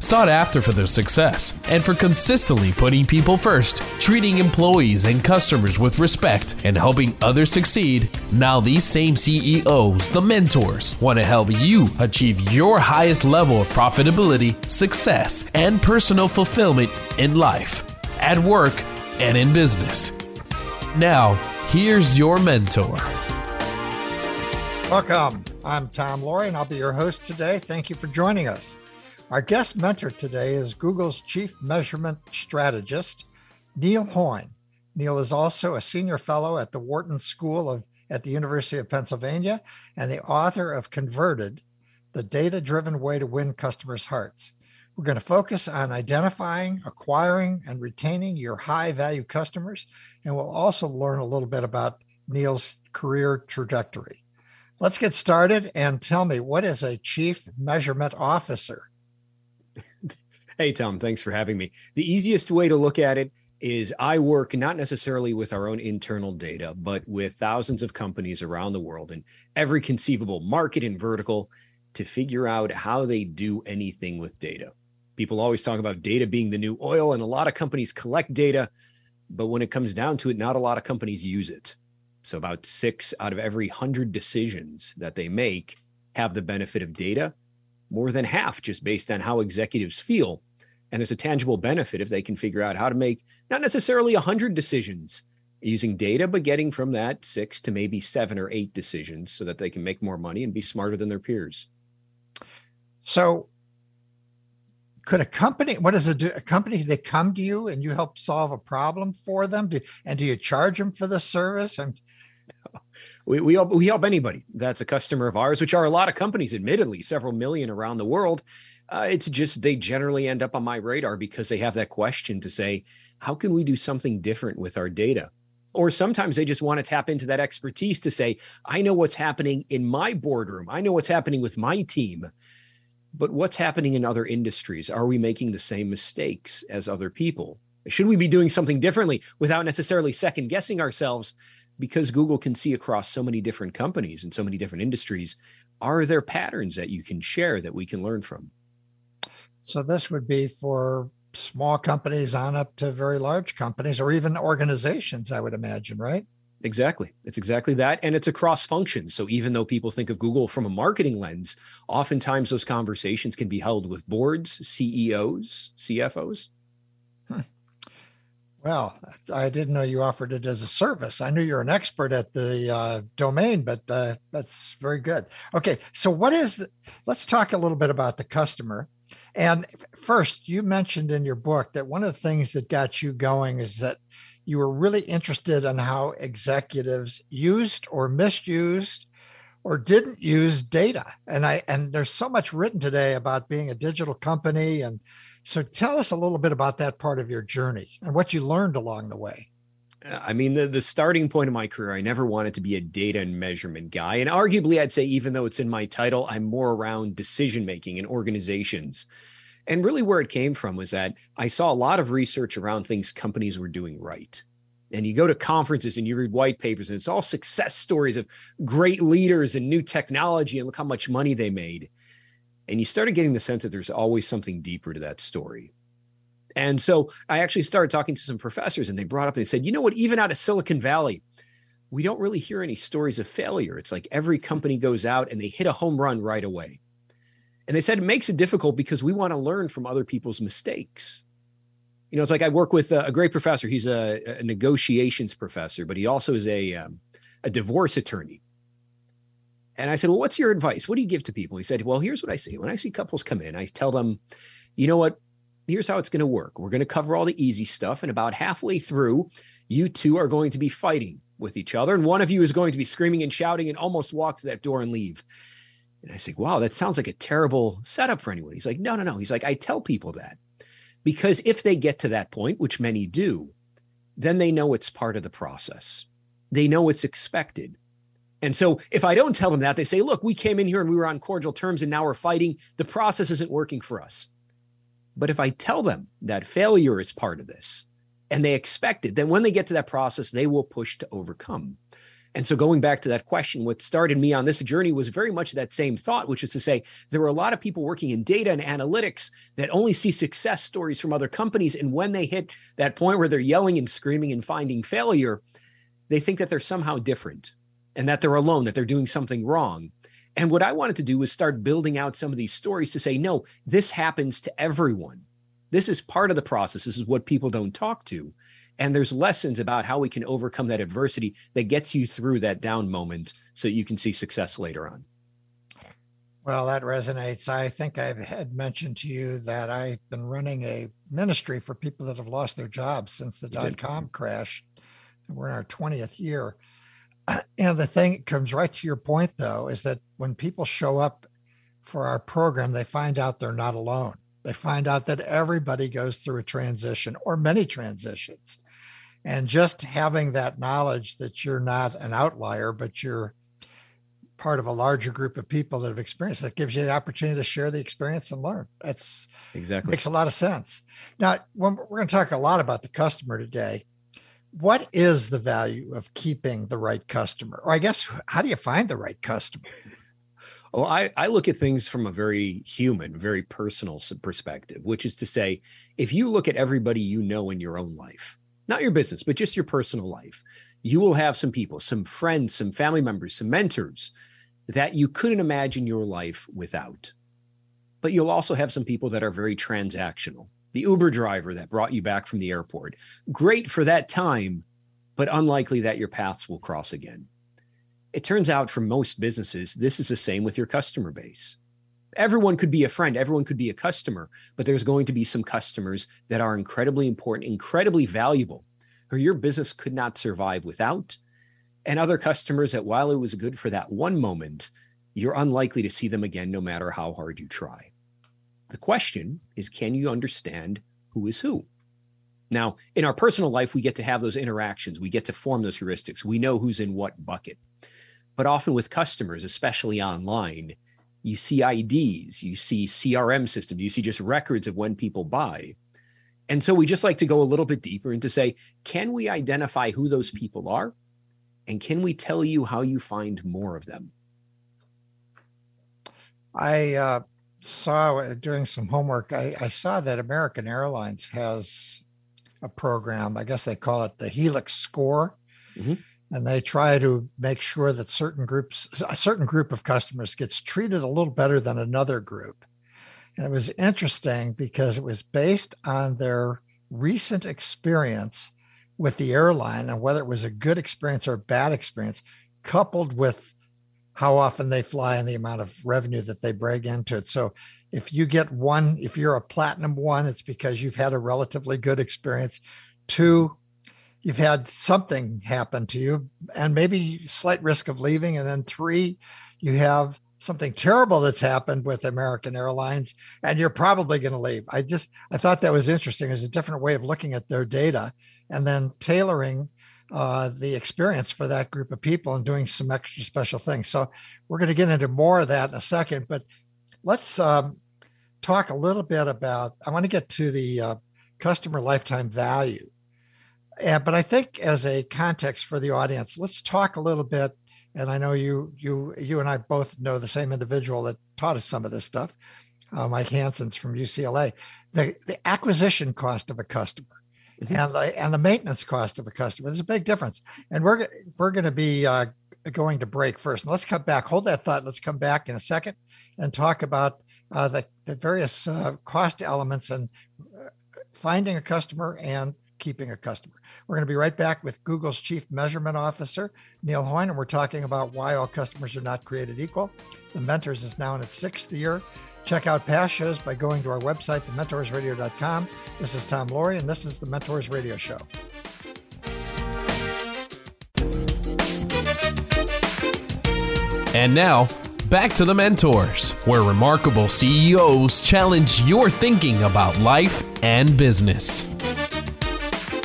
Sought after for their success and for consistently putting people first, treating employees and customers with respect, and helping others succeed, now these same CEOs, the mentors, want to help you achieve your highest level of profitability, success, and personal fulfillment in life, at work, and in business. Now, here's your mentor. Welcome. I'm Tom Loarie, and I'll be your host today. Thank you for joining us. Our guest mentor today is Google's Chief Measurement Strategist, Neil Hoyne. Neil is also a senior fellow at the Wharton School of at the University of Pennsylvania and the author of Converted, the data driven way to win customers' hearts. We're going to focus on identifying, acquiring, and retaining your high value customers. And we'll also learn a little bit about Neil's career trajectory. Let's get started and tell me what is a chief measurement officer? Hey, Tom, thanks for having me. The easiest way to look at it is I work not necessarily with our own internal data, but with thousands of companies around the world in every conceivable market and vertical to figure out how they do anything with data. People always talk about data being the new oil, and a lot of companies collect data, but when it comes down to it, not a lot of companies use it. So, about six out of every 100 decisions that they make have the benefit of data, more than half just based on how executives feel and there's a tangible benefit if they can figure out how to make not necessarily 100 decisions using data, but getting from that six to maybe seven or eight decisions so that they can make more money and be smarter than their peers. So, could a company, what does a, a company, they come to you and you help solve a problem for them? Do, and do you charge them for the service? I'm, we, we help, we help anybody that's a customer of ours, which are a lot of companies, admittedly, several million around the world. Uh, it's just they generally end up on my radar because they have that question to say, how can we do something different with our data? Or sometimes they just want to tap into that expertise to say, I know what's happening in my boardroom. I know what's happening with my team. But what's happening in other industries? Are we making the same mistakes as other people? Should we be doing something differently without necessarily second guessing ourselves? Because Google can see across so many different companies and so many different industries. Are there patterns that you can share that we can learn from? So this would be for small companies on up to very large companies or even organizations, I would imagine, right? Exactly. It's exactly that. And it's across functions. So even though people think of Google from a marketing lens, oftentimes those conversations can be held with boards, CEOs, CFOs. Hmm. Well, I didn't know you offered it as a service. I knew you're an expert at the uh, domain, but uh, that's very good. Okay, so what is? The, let's talk a little bit about the customer. And first, you mentioned in your book that one of the things that got you going is that you were really interested in how executives used or misused or didn't use data. And I and there's so much written today about being a digital company and so tell us a little bit about that part of your journey and what you learned along the way. I mean, the, the starting point of my career, I never wanted to be a data and measurement guy. And arguably, I'd say, even though it's in my title, I'm more around decision making and organizations. And really, where it came from was that I saw a lot of research around things companies were doing right. And you go to conferences and you read white papers, and it's all success stories of great leaders and new technology, and look how much money they made. And you started getting the sense that there's always something deeper to that story. And so I actually started talking to some professors, and they brought up and they said, you know what, even out of Silicon Valley, we don't really hear any stories of failure. It's like every company goes out and they hit a home run right away. And they said it makes it difficult because we want to learn from other people's mistakes. You know, it's like I work with a, great professor. He's a, a, negotiations professor, but he also is a, um, a divorce attorney. And I said, Well, what's your advice? What do you give to people? He said, Well, here's what I say. When I see couples come in, I tell them, you know what? Here's how it's going to work. We're going to cover all the easy stuff. And about halfway through, you two are going to be fighting with each other. And one of you is going to be screaming and shouting and almost walk to that door and leave. And I say, wow, that sounds like a terrible setup for anyone. He's like, no, no, no. He's like, I tell people that because if they get to that point, which many do, then they know it's part of the process. They know it's expected. And so if I don't tell them that, they say, look, we came in here and we were on cordial terms and now we're fighting. The process isn't working for us. But if I tell them that failure is part of this and they expect it, then when they get to that process, they will push to overcome. And so, going back to that question, what started me on this journey was very much that same thought, which is to say, there were a lot of people working in data and analytics that only see success stories from other companies. And when they hit that point where they're yelling and screaming and finding failure, they think that they're somehow different and that they're alone, that they're doing something wrong. And what I wanted to do was start building out some of these stories to say, no, this happens to everyone. This is part of the process. This is what people don't talk to. And there's lessons about how we can overcome that adversity that gets you through that down moment so you can see success later on. Well, that resonates. I think I had mentioned to you that I've been running a ministry for people that have lost their jobs since the dot com crash. And we're in our 20th year. And the thing comes right to your point, though, is that when people show up for our program, they find out they're not alone. They find out that everybody goes through a transition or many transitions. And just having that knowledge that you're not an outlier, but you're part of a larger group of people that have experienced that gives you the opportunity to share the experience and learn. That's exactly makes a lot of sense. Now, we're going to talk a lot about the customer today. What is the value of keeping the right customer? Or I guess, how do you find the right customer? Well, I, I look at things from a very human, very personal perspective, which is to say, if you look at everybody you know in your own life, not your business, but just your personal life, you will have some people, some friends, some family members, some mentors that you couldn't imagine your life without. But you'll also have some people that are very transactional. The Uber driver that brought you back from the airport, great for that time, but unlikely that your paths will cross again. It turns out for most businesses, this is the same with your customer base. Everyone could be a friend, everyone could be a customer, but there's going to be some customers that are incredibly important, incredibly valuable, who your business could not survive without, and other customers that while it was good for that one moment, you're unlikely to see them again no matter how hard you try. The question is can you understand who is who? Now, in our personal life, we get to have those interactions, we get to form those heuristics, we know who's in what bucket. But often with customers, especially online, you see IDs, you see CRM systems, you see just records of when people buy. And so we just like to go a little bit deeper and to say, can we identify who those people are? And can we tell you how you find more of them? I uh, saw uh, doing some homework, I, I saw that American Airlines has a program. I guess they call it the Helix Score. Mm-hmm and they try to make sure that certain groups a certain group of customers gets treated a little better than another group and it was interesting because it was based on their recent experience with the airline and whether it was a good experience or a bad experience coupled with how often they fly and the amount of revenue that they bring into it. So if you get one if you're a platinum one it's because you've had a relatively good experience. Two you've had something happen to you and maybe slight risk of leaving. And then three you have something terrible that's happened with american airlines and you're probably going to leave. I just i thought that was interesting. There's a different way of looking at their data and then tailoring uh, the experience for that group of people and doing some extra special things so we're going to get into more of that in a second but let's um, talk a little bit about i want to get to the uh, customer lifetime value yeah, but I think as a context for the audience, let's talk a little bit. And I know you, you, you and I both know the same individual that taught us some of this stuff, uh, Mike Hanssens from UCLA. The the acquisition cost of a customer mm-hmm. and the and the maintenance cost of a customer. There's a big difference. And we're we're going to be uh, going to break first. And let's come back. Hold that thought. Let's come back in a second and talk about uh, the the various uh, cost elements and uh, finding a customer and keeping a customer. We're going to be right back with Google's Chief Measurement Officer, Neil Hoyne, and we're talking about why all customers are not created equal. The Mentors is now in its sixth year. Check out past shows by going to our website, thementorsradio.com. This is Tom Loarie, and this is the Mentors Radio Show. And now, back to the Mentors, where remarkable CEOs challenge your thinking about life and business.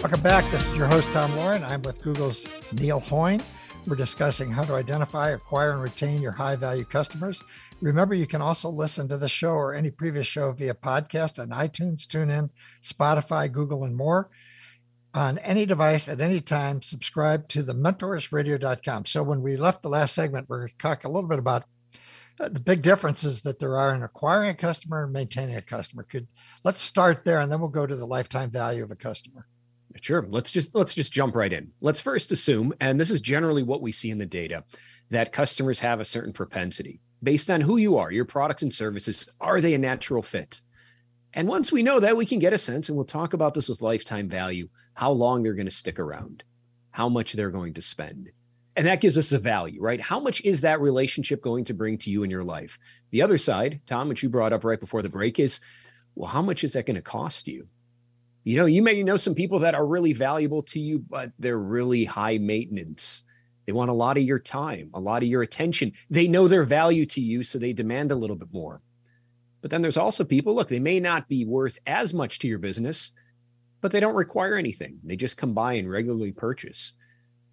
Welcome back. This is your host, Tom Loarie. I'm with Google's Neil Hoyne. We're discussing how to identify, acquire, and retain your high value customers. Remember, you can also listen to the show or any previous show via podcast on iTunes, TuneIn, Spotify, Google, and more on any device at any time. Subscribe to the mentorsradio.com. So, when we left the last segment, we're going to talk a little bit about uh, the big differences that there are in acquiring a customer and maintaining a customer. Could let's start there, and then we'll go to the lifetime value of a customer. Sure. Let's just let's just jump right in. Let's first assume, and this is generally what we see in the data, that customers have a certain propensity based on who you are, your products and services. Are they a natural fit? And once we know that, we can get a sense, and we'll talk about this with lifetime value, how long they're going to stick around, how much they're going to spend. And that gives us a value, right? How much is that relationship going to bring to you in your life? The other side, Tom, which you brought up right before the break, is well, how much is that going to cost you? You know, you may know some people that are really valuable to you, but they're really high maintenance. They want a lot of your time, a lot of your attention. They know their value to you, so they demand a little bit more. But then there's also people, look, they may not be worth as much to your business, but they don't require anything. They just come by and regularly purchase.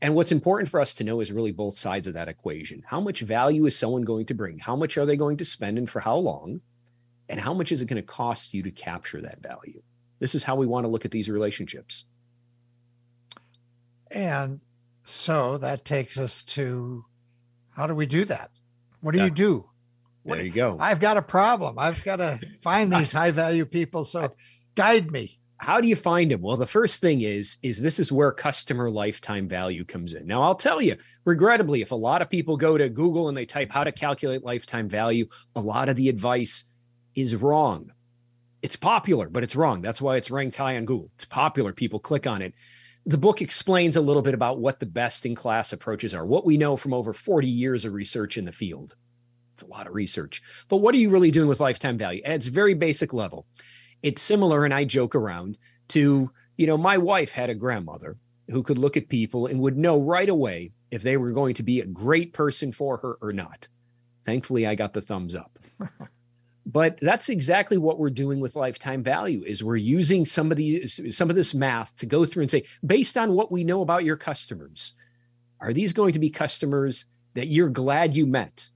And what's important for us to know is really both sides of that equation. How much value is someone going to bring? How much are they going to spend and for how long? And how much is it going to cost you to capture that value? This is how we want to look at these relationships. And so that takes us to how do we do that? What do yeah. you do? What there you go. I've got a problem. I've got to find these high value people. So guide me. How do you find them? Well, the first thing is is this is where customer lifetime value comes in. Now, I'll tell you, regrettably, if a lot of people go to Google and they type how to calculate lifetime value, a lot of the advice is wrong it's popular, but it's wrong. That's why it's ranked high on Google. It's popular. People click on it. The book explains a little bit about what the best in class approaches are, what we know from over 40 years of research in the field. It's a lot of research. But what are you really doing with lifetime value? At its very basic level, it's similar, and I joke around to, you know, my wife had a grandmother who could look at people and would know right away if they were going to be a great person for her or not. Thankfully, I got the thumbs up. but that's exactly what we're doing with lifetime value is we're using some of these some of this math to go through and say based on what we know about your customers are these going to be customers that you're glad you met?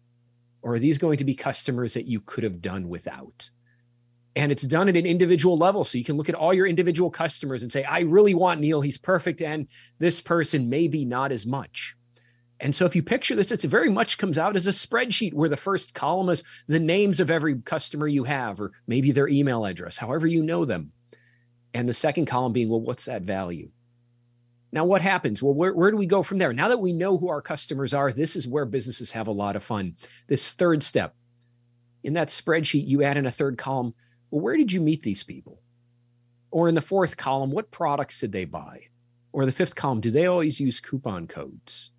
Or are these going to be customers that you could have done without? And it's done at an individual level. So you can look at all your individual customers and say i really want neil. He's perfect and this person maybe not as much and so if you picture this, it's very much comes out as a spreadsheet where the first column is the names of every customer you have, or maybe their email address, however you know them. And the second column being, well, what's that value? Now, what happens? Well, where, where do we go from there? Now that we know who our customers are, this is where businesses have a lot of fun. This third step in that spreadsheet, you add in a third column. Well, where did you meet these people? Or in the fourth column, what products did they buy? Or the fifth column, do they always use coupon codes?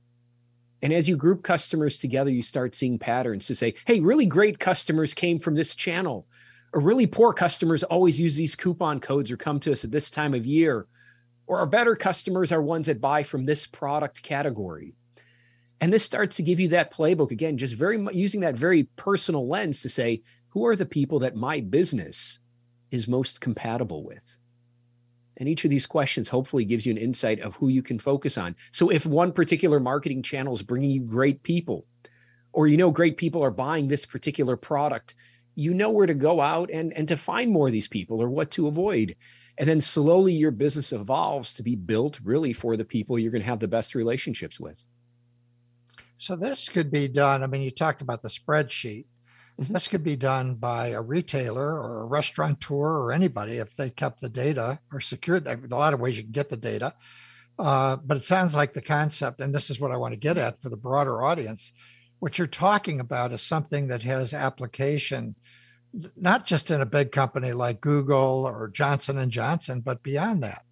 And as you group customers together, you start seeing patterns to say, hey, really great customers came from this channel, or really poor customers always use these coupon codes or come to us at this time of year, or our better customers are ones that buy from this product category. And this starts to give you that playbook again, just very using that very personal lens to say, who are the people that my business is most compatible with? And each of these questions hopefully gives you an insight of who you can focus on. So if one particular marketing channel is bringing you great people, or you know great people are buying this particular product, you know where to go out and, and to find more of these people or what to avoid. And then slowly your business evolves to be built really for the people you're going to have the best relationships with. So this could be done. I mean, you talked about the spreadsheet. Mm-hmm. This could be done by a retailer or a restaurateur or anybody if they kept the data or secured that. A lot of ways you can get the data. Uh, but it sounds like the concept, and this is what I want to get at for the broader audience. What you're talking about is something that has application, not just in a big company like Google or Johnson and Johnson, but beyond that.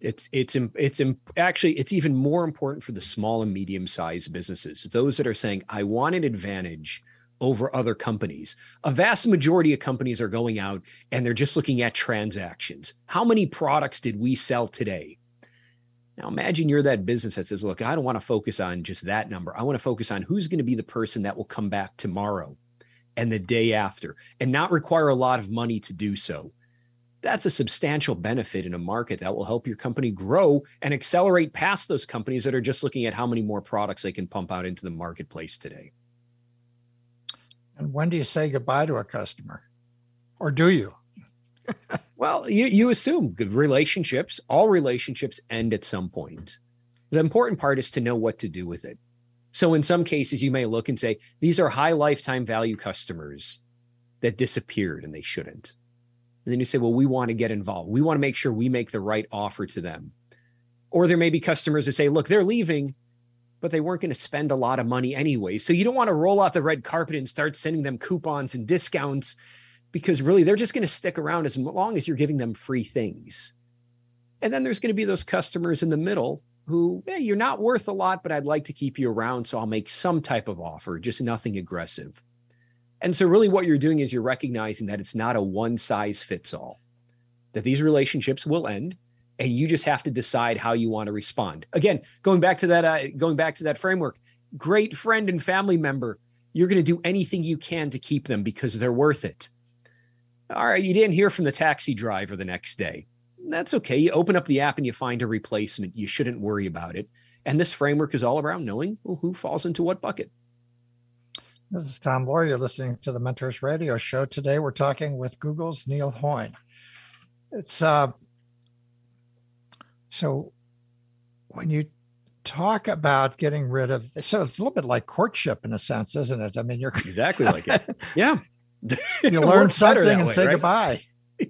It's it's it's actually it's even more important for the small and medium sized businesses, those that are saying, "I want an advantage." Over other companies. A vast majority of companies are going out and they're just looking at transactions. How many products did we sell today? Now imagine you're that business that says, look, I don't want to focus on just that number. I want to focus on who's going to be the person that will come back tomorrow and the day after and not require a lot of money to do so. that's a substantial benefit in a market that will help your company grow and accelerate past those companies that are just looking at how many more products they can pump out into the marketplace today. And when do you say goodbye to a customer? Or do you? well, you, you assume good relationships, all relationships end at some point. The important part is to know what to do with it. So, in some cases, you may look and say, these are high lifetime value customers that disappeared and they shouldn't. And then you say, well, we want to get involved. We want to make sure we make the right offer to them. Or there may be customers that say, look, they're leaving, but they weren't going to spend a lot of money anyway. So you don't want to roll out the red carpet and start sending them coupons and discounts because really they're just going to stick around as long as you're giving them free things. And then there's going to be those customers in the middle who, hey, you're not worth a lot, but I'd like to keep you around. So I'll make some type of offer, just nothing aggressive. And so, really, what you're doing is you're recognizing that it's not a one size fits all, that these relationships will end, and you just have to decide how you want to respond. Again, going back to that, uh, going back to that framework, great friend and family member, you're going to do anything you can to keep them because they're worth it. All right, you didn't hear from the taxi driver the next day. That's okay. You open up the app and you find a replacement. You shouldn't worry about it. And this framework is all around knowing well, who falls into what bucket. This is Tom Loarie. You're listening to the Mentors Radio Show. Today we're talking with Google's Neil Hoyne. It's uh, so when you talk about getting rid of so it's a little bit like courtship in a sense, isn't it? I mean, you're exactly like it. Yeah. you learn something and way, say right? goodbye.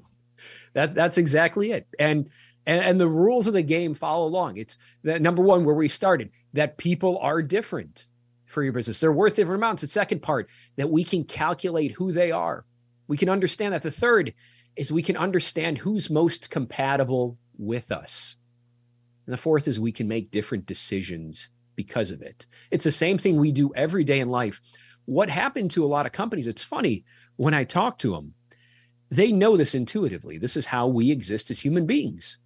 that that's exactly it. And and, and the rules of the game follow along. It's that number one where we started that people are different for your business. They're worth different amounts. The second part, that we can calculate who they are. We can understand that. The third is we can understand who's most compatible with us. And the fourth is we can make different decisions because of it. It's the same thing we do every day in life. What happened to a lot of companies, it's funny when I talk to them, they know this intuitively. This is how we exist as human beings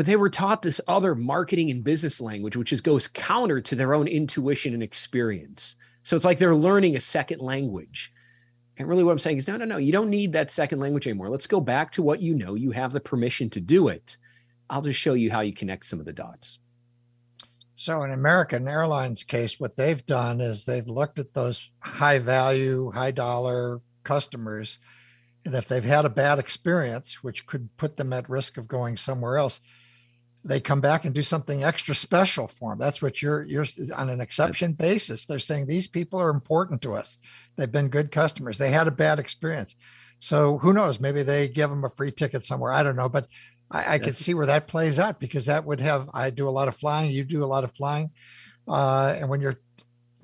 but they were taught this other marketing and business language, which is goes counter to their own intuition and experience. So it's like they're learning a second language. And really, what I'm saying is, no, no, no, you don't need that second language anymore. Let's go back to what you know. You have the permission to do it. I'll just show you how you connect some of the dots. So, in American Airlines case, what they've done is they've looked at those high value, high dollar customers. And if they've had a bad experience, which could put them at risk of going somewhere else, they come back and do something extra special for them. That's what you're you're on an exception basis. They're saying these people are important to us. They've been good customers. They had a bad experience. So who knows? Maybe they give them a free ticket somewhere. I don't know, but I, I could see where that plays out because that would have. I do a lot of flying. You do a lot of flying, uh, and when you're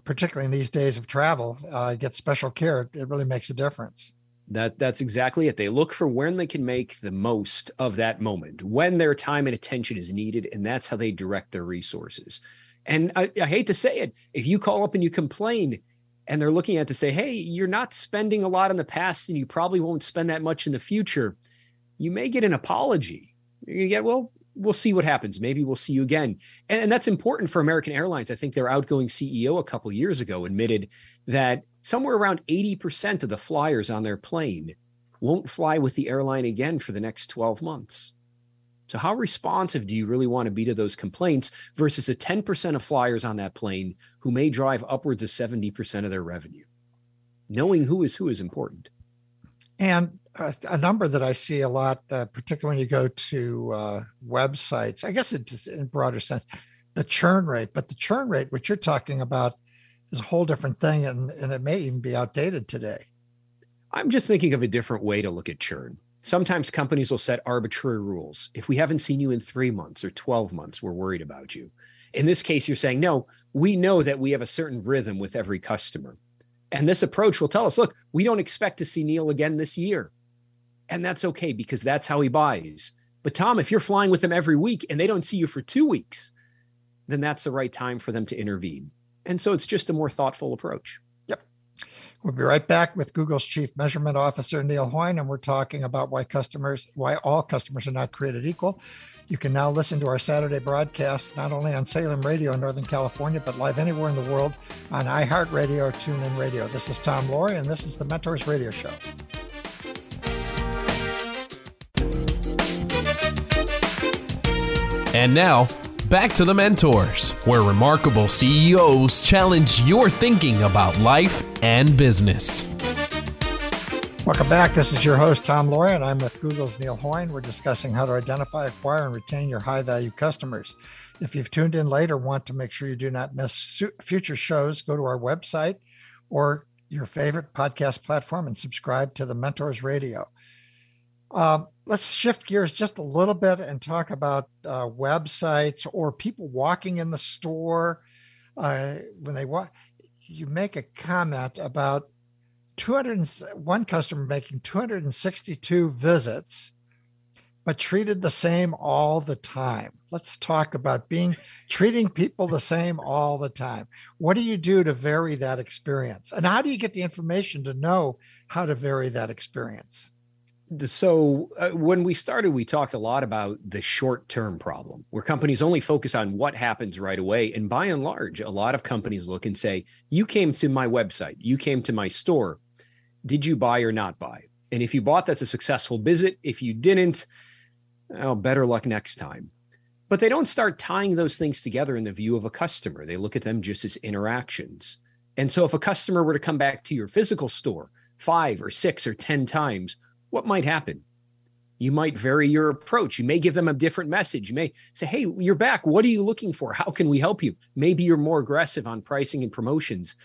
particularly in these days of travel, uh, get special care. It really makes a difference. That that's exactly it. They look for when they can make the most of that moment, when their time and attention is needed, and that's how they direct their resources. And I, I hate to say it, if you call up and you complain, and they're looking at to say, "Hey, you're not spending a lot in the past, and you probably won't spend that much in the future," you may get an apology. You get, well, we'll see what happens. Maybe we'll see you again. And, and, that's important for American Airlines. I think their outgoing CEO a couple years ago admitted that somewhere around 80% of the flyers on their plane won't fly with the airline again for the next 12 months. So, how responsive do you really want to be to those complaints versus the 10% of flyers on that plane who may drive upwards of 70% of their revenue? Knowing who is who is important. And a, number that I see a lot, uh, particularly when you go to uh, websites, I guess it's in broader sense, the churn rate. But the churn rate, which you're talking about, is a whole different thing and, and it may even be outdated today. I'm just thinking of a different way to look at churn. Sometimes companies will set arbitrary rules. If we haven't seen you in three months or 12 months, we're worried about you. In this case, you're saying, no, we know that we have a certain rhythm with every customer. And this approach will tell us, look, we don't expect to see Neil again this year. And that's okay because that's how he buys. But Tom, if you're flying with them every week and they don't see you for two weeks, then that's the right time for them to intervene. And so it's just a more thoughtful approach. Yep. We'll be right back with Google's Chief Measurement Officer, Neil Hoyne, and we're talking about why customers, why all customers are not created equal. You can now listen to our Saturday broadcast not only on Salem Radio in Northern California, but live anywhere in the world on iHeartRadio TuneIn Radio. This is Tom Loarie, and this is the Mentors Radio Show. And now, back to the mentors, where remarkable CEOs challenge your thinking about life and business. Welcome back. This is your host, Tom Loarie, and I'm with Google's Neil Hoyne. We're discussing how to identify, acquire, and retain your high value customers. If you've tuned in late or want to make sure you do not miss future shows, go to our website or your favorite podcast platform and subscribe to the Mentors Radio. Um, let's shift gears just a little bit and talk about uh, websites or people walking in the store. Uh, when they walk, you make a comment about 200 one customer making 262 visits but treated the same all the time. Let's talk about being treating people the same all the time. What do you do to vary that experience? And how do you get the information to know how to vary that experience so uh, when we started we talked a lot about the short term problem where companies only focus on what happens right away and by and large a lot of companies look and say you came to my website you came to my store did you buy or not buy? And if you bought, that's a successful visit. If you didn't, well, better luck next time. But they don't start tying those things together in the view of a customer. They look at them just as interactions. And so if a customer were to come back to your physical store five or six or 10 times, what might happen? You might vary your approach. You may give them a different message. You may say, Hey, you're back. What are you looking for? How can we help you? Maybe you're more aggressive on pricing and promotions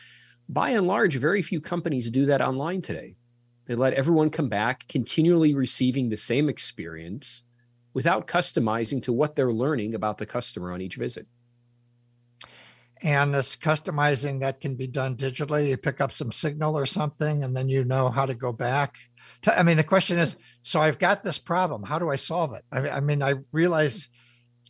by and large, very few companies do that online today. They let everyone come back, continually receiving the same experience without customizing to what they're learning about the customer on each visit. And this customizing that can be done digitally. You pick up some signal or something, and then you know how to go back. I mean, the question is so I've got this problem. How do I solve it? I mean, I realize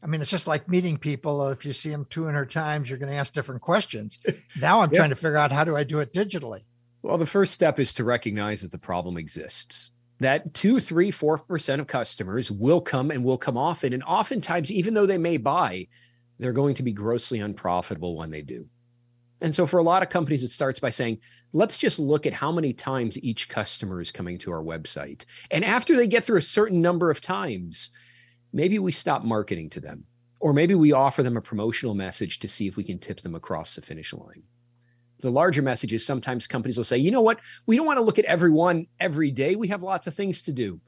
I mean, it's just like meeting people. If you see them 200 times, you're going to ask different questions. Now I'm yeah. trying to figure out how do I do it digitally? Well, the first step is to recognize that the problem exists. That two, three, four percent of customers will come and will come often. And oftentimes, even though they may buy, they're going to be grossly unprofitable when they do. And so, for a lot of companies, it starts by saying, let's just look at how many times each customer is coming to our website. And after they get through a certain number of times, maybe we stop marketing to them, or maybe we offer them a promotional message to see if we can tip them across the finish line. The larger message is sometimes companies will say, you know what, we don't want to look at everyone every day. We have lots of things to do.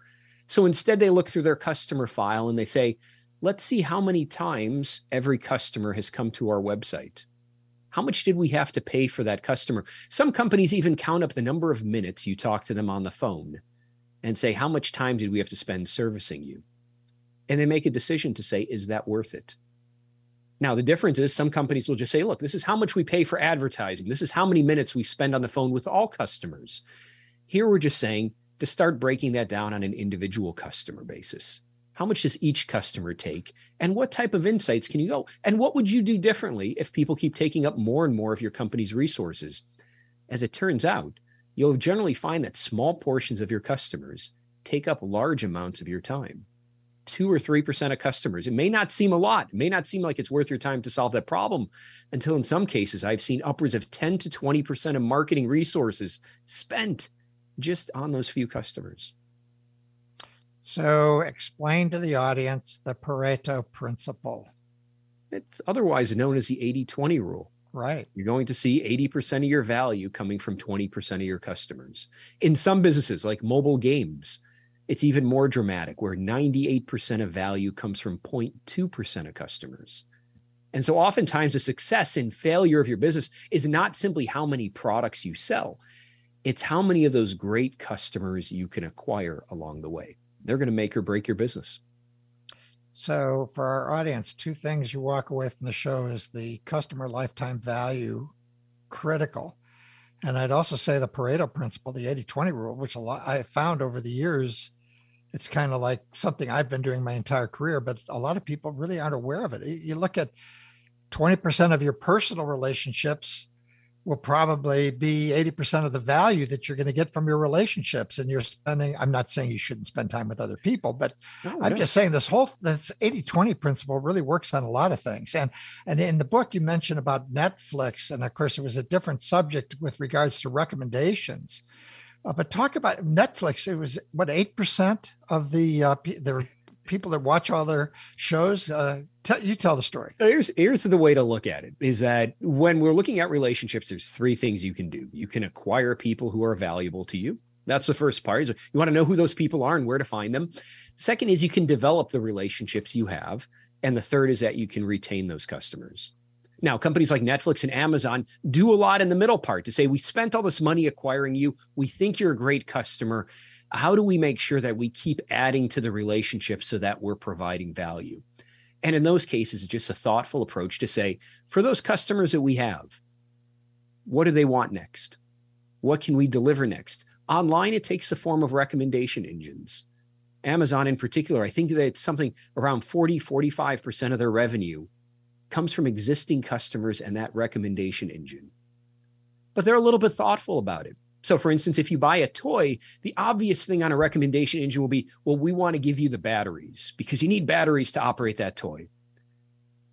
So instead, they look through their customer file and they say, let's see how many times every customer has come to our website. How much did we have to pay for that customer? Some companies even count up the number of minutes you talk to them on the phone and say, how much time did we have to spend servicing you? and they make a decision to say, is that worth it? Now, the difference is some companies will just say, look, this is how much we pay for advertising. This is how many minutes we spend on the phone with all customers. Here we're just saying to start breaking that down on an individual customer basis. How much does each customer take? And what type of insights can you go? And what would you do differently if people keep taking up more and more of your company's resources? As it turns out, you'll generally find that small portions of your customers take up large amounts of your time two or 3% of customers. It may not seem a lot. It may not seem like it's worth your time to solve that problem until in some cases I've seen upwards of 10 to 20% of marketing resources spent just on those few customers. So explain to the audience the Pareto principle. It's otherwise known as the 80 20 rule. Right. You're going to see 80% of your value coming from 20% of your customers. In some businesses like mobile games, it's even more dramatic, where 98% of value comes from 0.2% of customers. And so, oftentimes, the success and failure of your business is not simply how many products you sell, it's how many of those great customers you can acquire along the way. They're going to make or break your business. So, for our audience, two things you walk away from the show is the customer lifetime value critical. And I'd also say the Pareto principle, the 80 20 rule, which a lot I found over the years, it's kind of like something I've been doing my entire career, but a lot of people really aren't aware of it. You look at 20% of your personal relationships will probably be 80% of the value that you're going to get from your relationships and you're spending i'm not saying you shouldn't spend time with other people but no, i'm no. just saying this whole this 80-20 principle really works on a lot of things and and in the book you mentioned about netflix and of course it was a different subject with regards to recommendations uh, but talk about netflix it was what 8% of the uh, the people that watch all their shows? Uh, t- you tell the story. So here's here's the way to look at it: is that when we're looking at relationships, there's three things you can do. You can acquire people who are valuable to you. That's the first part. You want to know who those people are and where to find them. Second is you can develop the relationships you have, and the third is that you can retain those customers. Now, companies like Netflix and Amazon do a lot in the middle part to say, we spent all this money acquiring you. We think you're a great customer. How do we make sure that we keep adding to the relationship so that we're providing value? And in those cases, it's just a thoughtful approach to say, for those customers that we have, what do they want next? What can we deliver next? Online, it takes the form of recommendation engines. Amazon, in particular, I think that it's something around 40, 45% of their revenue comes from existing customers and that recommendation engine. But they're a little bit thoughtful about it. So, for instance, if you buy a toy, the obvious thing on a recommendation engine will be, well, we want to give you the batteries because you need batteries to operate that toy.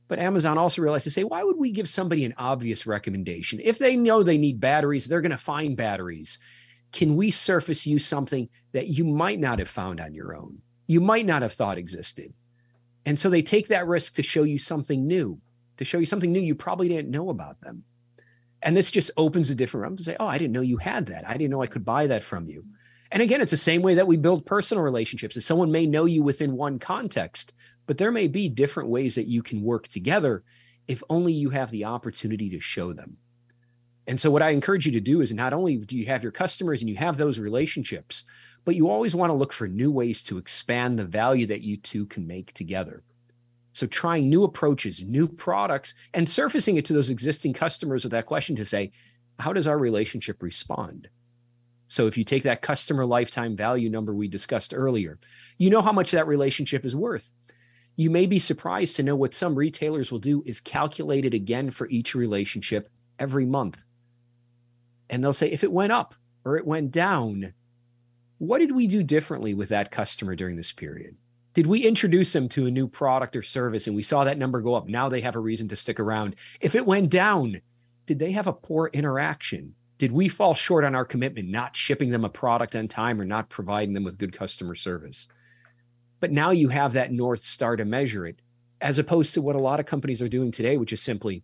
But Amazon also realized to say, why would we give somebody an obvious recommendation? If they know they need batteries, they're going to find batteries. Can we surface you something that you might not have found on your own? You might not have thought existed. And so they take that risk to show you something new to show you something new you probably didn't know about them. And this just opens a different realm to say, oh, I didn't know you had that. I didn't know I could buy that from you. And again, it's the same way that we build personal relationships. That someone may know you within one context, but there may be different ways that you can work together if only you have the opportunity to show them. And so, what I encourage you to do is not only do you have your customers and you have those relationships, but you always want to look for new ways to expand the value that you two can make together. So trying new approaches, new products, and surfacing it to those existing customers with that question to say, how does our relationship respond? So if you take that customer lifetime value number we discussed earlier, you know how much that relationship is worth. You may be surprised to know what some retailers will do is calculate it again for each relationship every month. And they'll say, if it went up or it went down, what did we do differently with that customer during this period? Did we introduce them to a new product or service and we saw that number go up? Now they have a reason to stick around. If it went down, did they have a poor interaction? Did we fall short on our commitment, not shipping them a product on time or not providing them with good customer service? But now you have that North Star to measure it, as opposed to what a lot of companies are doing today, which is simply,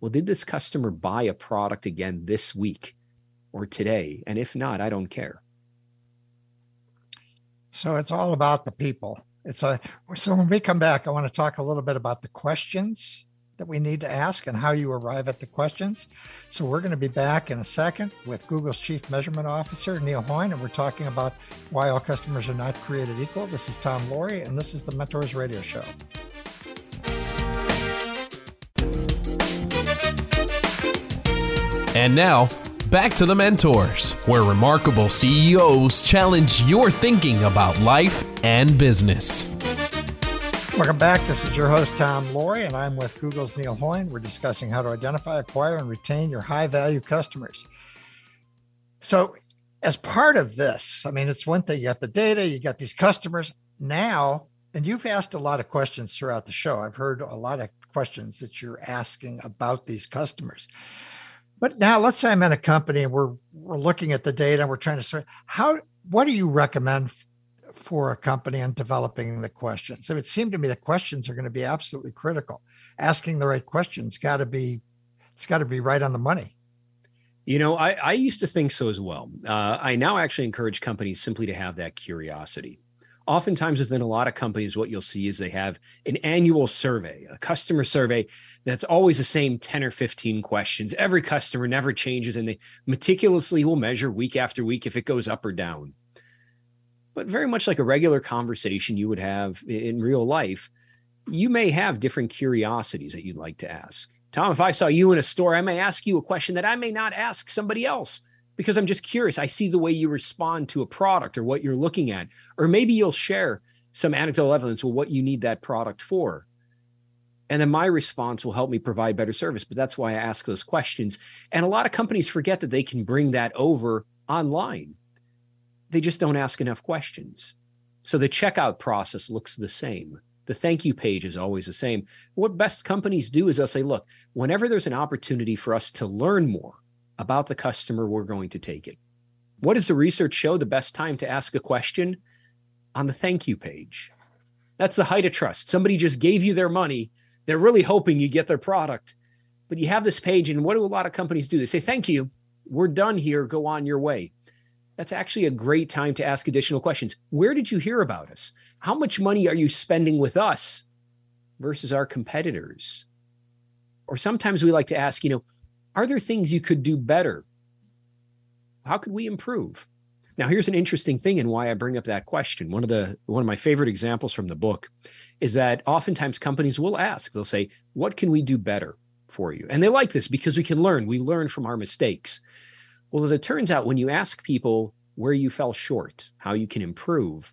well, did this customer buy a product again this week or today? And if not, I don't care. So it's all about the people. It's a so when we come back, I want to talk a little bit about the questions that we need to ask and how you arrive at the questions. So we're going to be back in a second with Google's Chief Measurement Officer, Neil Hoyne, and we're talking about why all customers are not created equal. This is Tom Loarie, and this is the Mentors Radio Show. And now, back to the Mentors, where remarkable CEOs challenge your thinking about life and business. Welcome back. This is your host, Tom Loarie, and I'm with Google's Neil Hoyne. We're discussing how to identify, acquire, and retain your high value customers. So, as part of this, I mean, it's one thing you got the data, you got these customers now, and you've asked a lot of questions throughout the show. I've heard a lot of questions that you're asking about these customers. But now let's say I'm in a company and we're we're looking at the data and we're trying to sort how what do you recommend for a company in developing the questions. So it seemed to me the questions are going to be absolutely critical. Asking the right questions got to be, it's got to be right on the money. You know, I, I used to think so as well. Uh, I now actually encourage companies simply to have that curiosity. Oftentimes, within a lot of companies, what you'll see is they have an annual survey, a customer survey that's always the same 10 or 15 questions. Every customer never changes, and they meticulously will measure week after week if it goes up or down but very much like a regular conversation you would have in real life, you may have different curiosities that you'd like to ask. Tom, if I saw you in a store, I may ask you a question that I may not ask somebody else because I'm just curious. I see the way you respond to a product or what you're looking at. Or maybe you'll share some anecdotal evidence of what you need that product for. And then my response will help me provide better service. But that's why I ask those questions. And a lot of companies forget that they can bring that over online they just don't ask enough questions. So the checkout process looks the same. The thank you page is always the same. What best companies do is they'll say, look, whenever there's an opportunity for us to learn more about the customer, we're going to take it. What does the research show the best time to ask a question? On the thank you page. That's the height of trust. Somebody just gave you their money. They're really hoping you get their product. But you have this page, and what do a lot of companies do? They say, Thank you. We're done here. Go on your way. That's actually a great time to ask additional questions. Where did you hear about us? How much money are you spending with us versus our competitors? Or sometimes we like to ask, you know, are there things you could do better? How could we improve? Now, here's an interesting thing and why I bring up that question. One of the one of my favorite examples from the book is that oftentimes companies will ask, they'll say, "What can we do better for you?" And they like this because we can learn. We learn from our mistakes. Well, as it turns out, when you ask people where you fell short, how you can improve,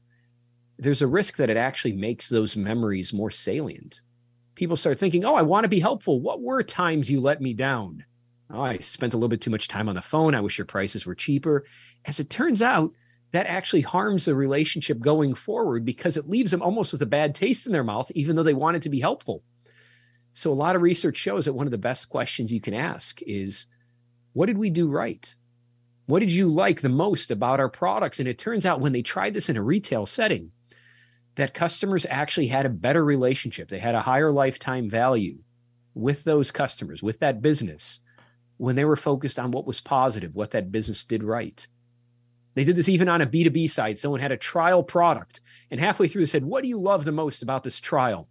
there's a risk that it actually makes those memories more salient. People start thinking, "Oh, I want to be helpful. What were times you let me down?" Oh, I spent a little bit too much time on the phone. I wish your prices were cheaper. As it turns out, that actually harms the relationship going forward because it leaves them almost with a bad taste in their mouth, even though they wanted to be helpful. So, a lot of research shows that one of the best questions you can ask is, What did we do right? What did you like the most about our products? And it turns out when they tried this in a retail setting, that customers actually had a better relationship. They had a higher lifetime value with those customers, with that business when they were focused on what was positive, what that business did right. They did this even on a B2B side. Someone had a trial product, and halfway through they said, What do you love the most about this trial?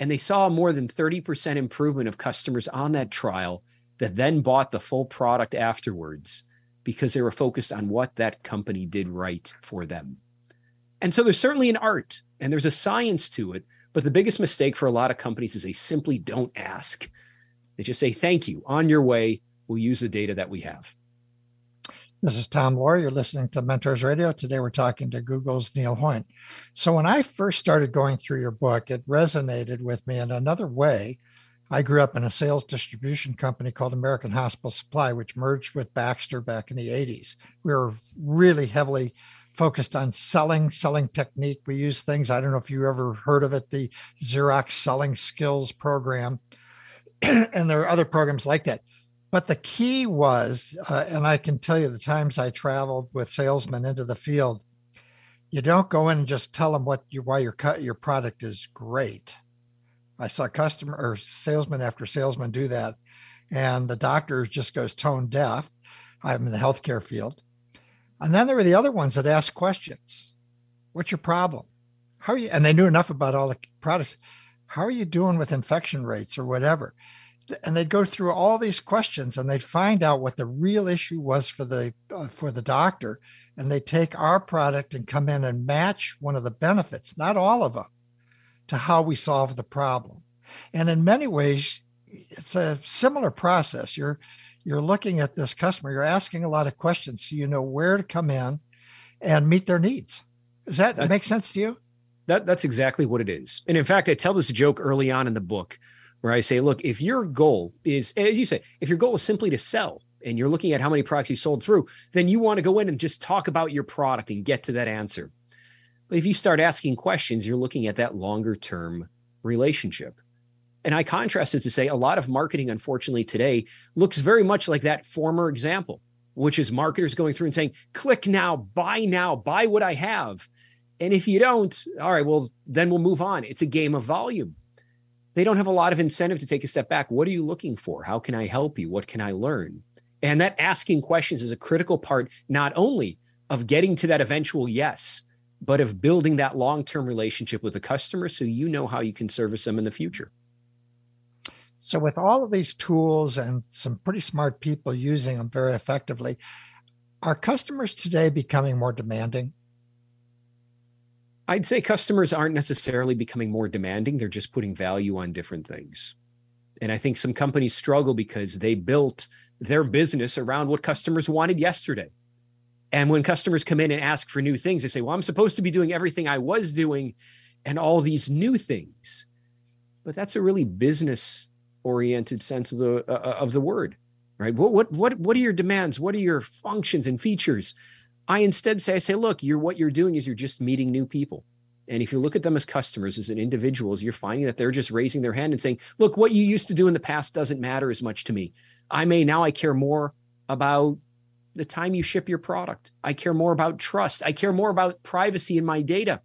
And they saw more than 30% improvement of customers on that trial that then bought the full product afterwards because they were focused on what that company did right for them. And so there's certainly an art and there's a science to it. But the biggest mistake for a lot of companies is they simply don't ask. They just say, Thank you, on your way we'll use the data that we have. This is Tom Loarie. You're listening to Mentors Radio. Today we're talking to Google's Neil Hoyne. So when I first started going through your book, it resonated with me in another way. I grew up in a sales distribution company called American Hospital Supply, which merged with Baxter back in the 80s. We were really heavily focused on selling, selling technique. We use things, I don't know if you ever heard of it, the Xerox Selling Skills Program. and there are other programs like that. But the key was, uh, and I can tell you the times I traveled with salesmen into the field, you don't go in and just tell them what you why your your product is great. I saw customer or salesman after salesman do that, and the doctor just goes tone deaf. I'm in the healthcare field, and then there were the other ones that asked questions. What's your problem? How are you? And they knew enough about all the products. How are you doing with infection rates or whatever? And they'd go through all these questions and they'd find out what the real issue was for the uh, for the doctor and they take our product and come in and match one of the benefits not all of them to how we solve the problem. And in many ways it's a similar process. You're you're looking at this customer you're asking a lot of questions so you know where to come in and meet their needs. Does that that's, make sense to you? That that's exactly what it is. And in fact i tell this joke early on in the book where I say, look, if your goal is, as you say, if your goal is simply to sell and you're looking at how many products you sold through, then you want to go in and just talk about your product and get to that answer. But if you start asking questions, you're looking at that longer term relationship. And I contrast it to say a lot of marketing, unfortunately, today looks very much like that former example, which is marketers going through and saying, click now, buy now, buy what I have. And if you don't, all right, well, then we'll move on. It's a game of volume they don't have a lot of incentive to take a step back. What are you looking for? How can I help you? What can I learn? And that asking questions is a critical part, not only of getting to that eventual yes, but of building that long term relationship with the customer so you know how you can service them in the future. So, with all of these tools and some pretty smart people using them very effectively, are customers today becoming more demanding? I'd say customers aren't necessarily becoming more demanding. They're just putting value on different things. And I think some companies struggle because they built their business around what customers wanted yesterday. And when customers come in and ask for new things, they say, Well, I'm supposed to be doing everything I was doing and all these new things. But that's a really business oriented sense of the uh, uh, of the word, right? What what what what are your demands? What are your functions and features? I instead say, I say, look, you're what you're doing is you're just meeting new people. And if you look at them as customers, as individuals, you're finding that they're just raising their hand and saying, look, what you used to do in the past doesn't matter as much to me. I may now I care more about the time you ship your product. I care more about trust. I care more about privacy in my data.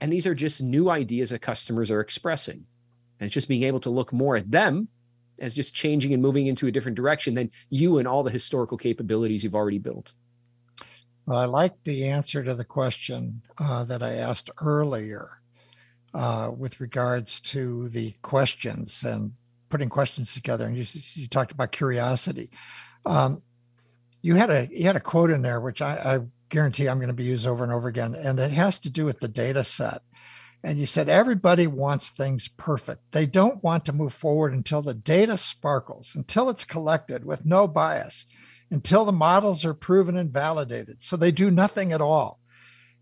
And these are just new ideas that customers are expressing. And it's just being able to look more at them as just changing and moving into a different direction than you and all the historical capabilities you've already built. Well, I like the answer to the question uh, that I asked earlier uh, with regards to the questions and putting questions together. And you, you talked about curiosity. Um, you had a you had a quote in there which I, I guarantee I'm going to be used over and over again, and it has to do with the data set. And you said everybody wants things perfect. They don't want to move forward until the data sparkles, until it's collected with no bias, until the models are proven and validated. So they do nothing at all.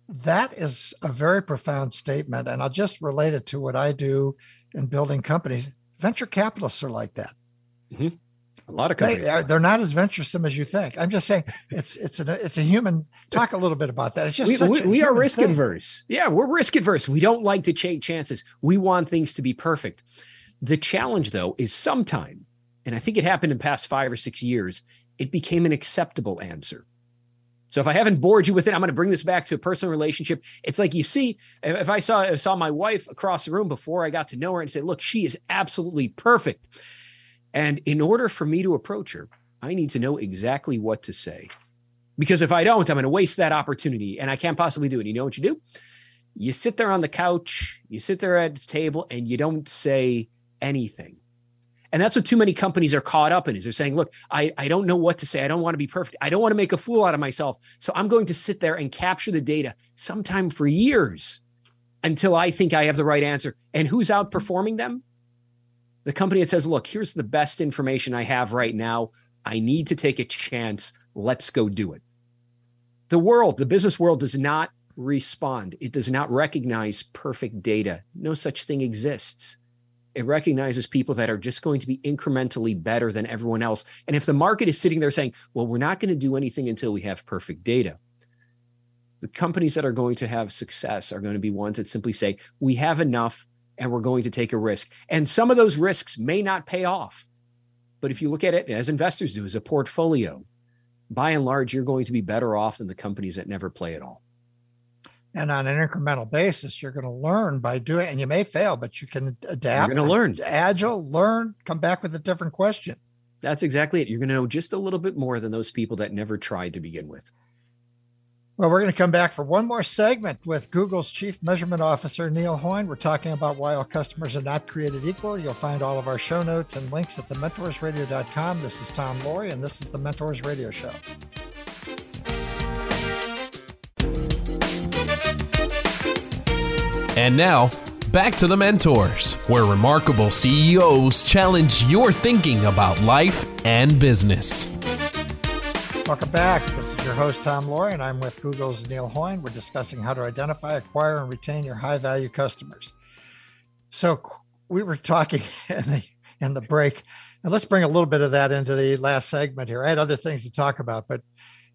That is a very profound statement. And I'll just relate it to what I do in building companies. Venture capitalists are like that. Mm-hmm. A lot of companies. They are, they're not as venturesome as you think. I'm just saying it's it's a it's a human. Talk a little bit about that. It's just we, we, we are risk thing. adverse. Yeah, we're risk adverse. We don't like to take chances. We want things to be perfect. The challenge, though, is sometime, and I think it happened in past five or six years. It became an acceptable answer. So if I haven't bored you with it, I'm going to bring this back to a personal relationship. It's like you see, if I saw if I saw my wife across the room before I got to know her and say, "Look, she is absolutely perfect," And in order for me to approach her, I need to know exactly what to say. Because if I don't, I'm going to waste that opportunity and I can't possibly do it. You know what you do? You sit there on the couch, you sit there at the table, and you don't say anything. And that's what too many companies are caught up in is they're saying, look, I, I don't know what to say. I don't want to be perfect. I don't want to make a fool out of myself. So I'm going to sit there and capture the data sometime for years until I think I have the right answer. And who's outperforming them? the company that says, look, here's the best information I have right now. I need to take a chance. Let's go do it. The world, the business world does not respond. It does not recognize perfect data. No such thing exists. It recognizes people that are just going to be incrementally better than everyone else. And if the market is sitting there saying, well, we're not going to do anything until we have perfect data, the companies that are going to have success are going to be ones that simply say, we have enough and we're going to take a risk. And some of those risks may not pay off. But if you look at it as investors do as a portfolio, by and large, you're going to be better off than the companies that never play at all. And on an incremental basis, you're going to learn by doing, and you may fail, but you can adapt. You're going to learn. Agile, learn, come back with a different question. That's exactly it. You're going to know just a little bit more than those people that never tried to begin with. Well, we're going to come back for one more segment with Google's Chief Measurement Officer, Neil Hoyne. We're talking about why all customers are not created equal. You'll find all of our show notes and links at thementorsradio.com. This is Tom Loarie, and this is the Mentors Radio Show. And now, back to the Mentors, where remarkable CEOs challenge your thinking about life and business. Welcome back. This is your host, Tom Loarie, and I'm with Google's Neil Hoyne. We're discussing how to identify, acquire, and retain your high value customers. So we were talking in the, in the break, and let's bring a little bit of that into the last segment here. I had other things to talk about, but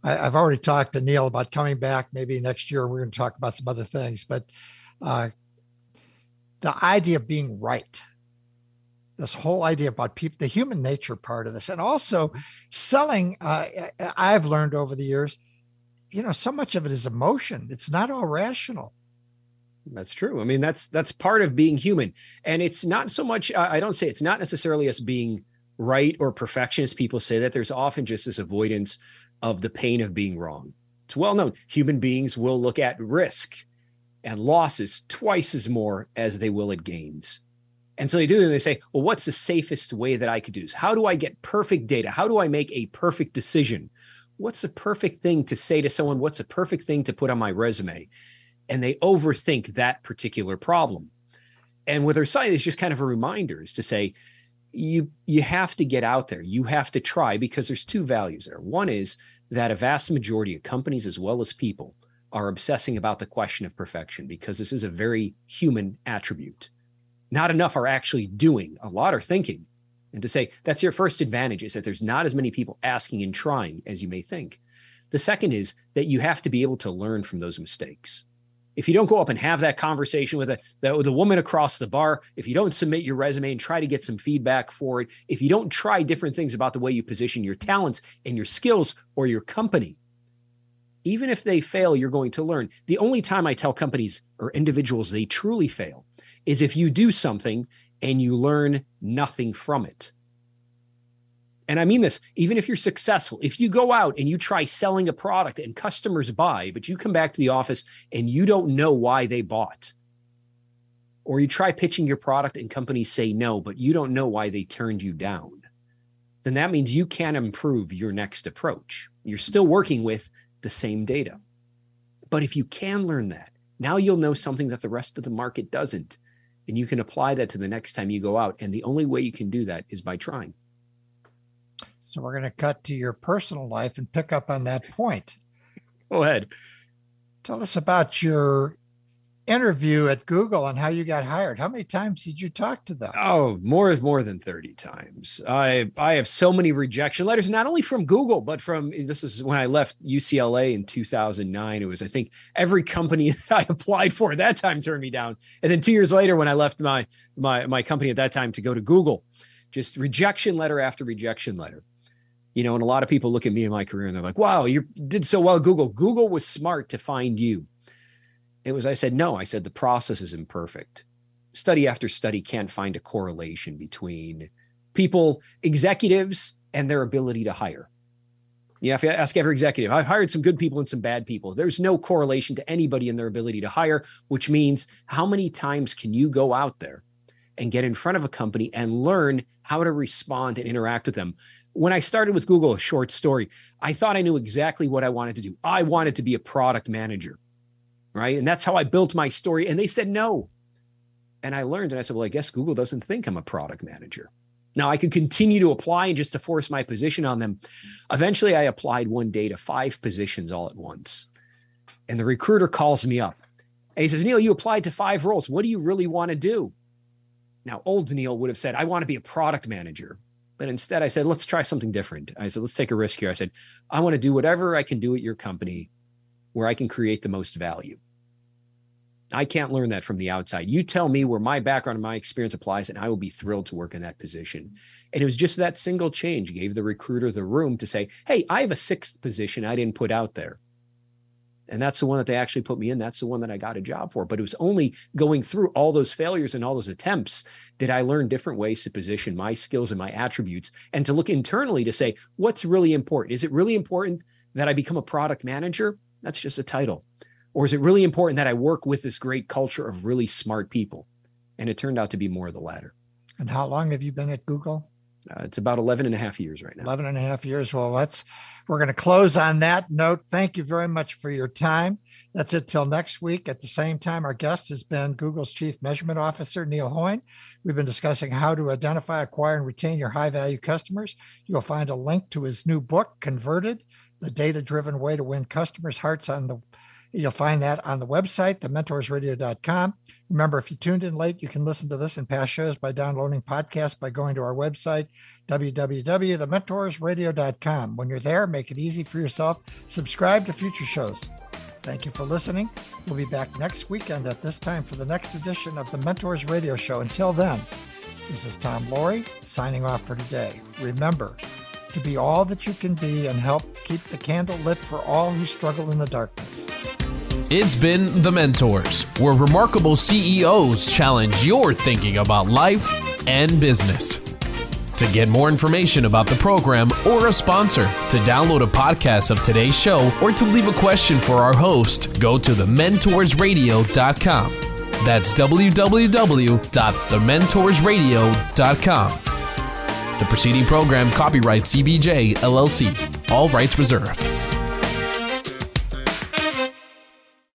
I, have already talked to Neil about coming back. Maybe next year we're going to talk about some other things, but uh, the idea of being right this whole idea about people, the human nature part of this, and also selling. Uh, I've learned over the years, you know, so much of it is emotion. It's not all rational. That's true. I mean, that's that's part of being human, and it's not so much. I don't say it's not necessarily us being right or perfectionist. People say that there's often just this avoidance of the pain of being wrong. It's well known. Human beings will look at risk and losses twice as more as they will at gains. And so they do, and they say, well, what's the safest way that I could do this? How do I get perfect data? How do I make a perfect decision? What's the perfect thing to say to someone? What's the perfect thing to put on my resume? And they overthink that particular problem. And with our site is just kind of a reminder is to say, you you have to get out there. You have to try because there's two values there. One is that a vast majority of companies as well as people are obsessing about the question of perfection because this is a very human attribute not enough are actually doing. A lot are thinking. And to say that's your first advantage is that there's not as many people asking and trying as you may think. The second is that you have to be able to learn from those mistakes. If you don't go up and have that conversation with a, the, the woman across the bar, if you don't submit your resume and try to get some feedback for it, if you don't try different things about the way you position your talents and your skills or your company, even if they fail, you're going to learn. The only time I tell companies or individuals they truly fail is if you do something and you learn nothing from it. And I mean this, even if you're successful, if you go out and you try selling a product and customers buy, but you come back to the office and you don't know why they bought, or you try pitching your product and companies say no, but you don't know why they turned you down, then that means you can't improve your next approach. You're still working with the same data. But if you can learn that, now you'll know something that the rest of the market doesn't. And you can apply that to the next time you go out. And the only way you can do that is by trying. So we're going to cut to your personal life and pick up on that point. Go ahead. Tell us about your interview at Google and how you got hired. How many times did you talk to them? Oh, more more than 30 times. I I have so many rejection letters, not only from Google, but from this is when I left UCLA in 2009. It was, I think, every company that I applied for at that time turned me down. And then two years later, when I left my my my company at that time to go to Google, just rejection letter after rejection letter. You know, and a lot of people look at me in my career and they're like, wow, you did so well, Google. Google was smart to find you it was, I said, no, I said, the process is imperfect. Study after study can't find a correlation between people, executives, and their ability to hire. Yeah, if you ask every executive, I've hired some good people and some bad people. There's no correlation to anybody in their ability to hire, which means how many times can you go out there and get in front of a company and learn how to respond and interact with them? When I started with Google, a short story, I thought I knew exactly what I wanted to do. I wanted to be a product manager right? And that's how I built my story. And they said no. And I learned, and I said, well, I guess Google doesn't think I'm a product manager. Now I could continue to apply and just to force my position on them. Eventually, I applied one day to five positions all at once. And the recruiter calls me up. And he says, Neil, you applied to five roles. What do you really want to do? Now, old Neil would have said, I want to be a product manager. But instead, I said, let's try something different. I said, let's take a risk here. I said, I want to do whatever I can do at your company where I can create the most value. I can't learn that from the outside. You tell me where my background and my experience applies, and I will be thrilled to work in that position. And it was just that single change gave the recruiter the room to say, Hey, I have a sixth position I didn't put out there. And that's the one that they actually put me in. That's the one that I got a job for. But it was only going through all those failures and all those attempts did I learn different ways to position my skills and my attributes and to look internally to say, what's really important? Is it really important that I become a product manager? That's just a title. Or is it really important that I work with this great culture of really smart people? And it turned out to be more of the latter. And how long have you been at Google? Uh, it's about 11 and a half years right now. 11 and a half years. Well, let's, we're going to close on that note. Thank you very much for your time. That's it till next week. At the same time, our guest has been Google's Chief Measurement Officer, Neil Hoyne. We've been discussing how to identify, acquire, and retain your high value customers. You'll find a link to his new book, Converted, the data driven way to win customers' hearts on the You'll find that on the website, thementorsradio.com. Remember, if you tuned in late, you can listen to this and past shows by downloading podcasts by going to our website, www.thementorsradio.com. When you're there, make it easy for yourself. Subscribe to future shows. Thank you for listening. We'll be back next weekend at this time for the next edition of the Mentors Radio Show. Until then, this is Tom Loarie signing off for today. Remember to be all that you can be and help keep the candle lit for all who struggle in the darkness. It's been The Mentors, where remarkable CEOs challenge your thinking about life and business. To get more information about the program or a sponsor, to download a podcast of today's show, or to leave a question for our host, go to thementorsradio.com. That's www.thementorsradio.com. The preceding program copyright CBJ LLC. All rights reserved.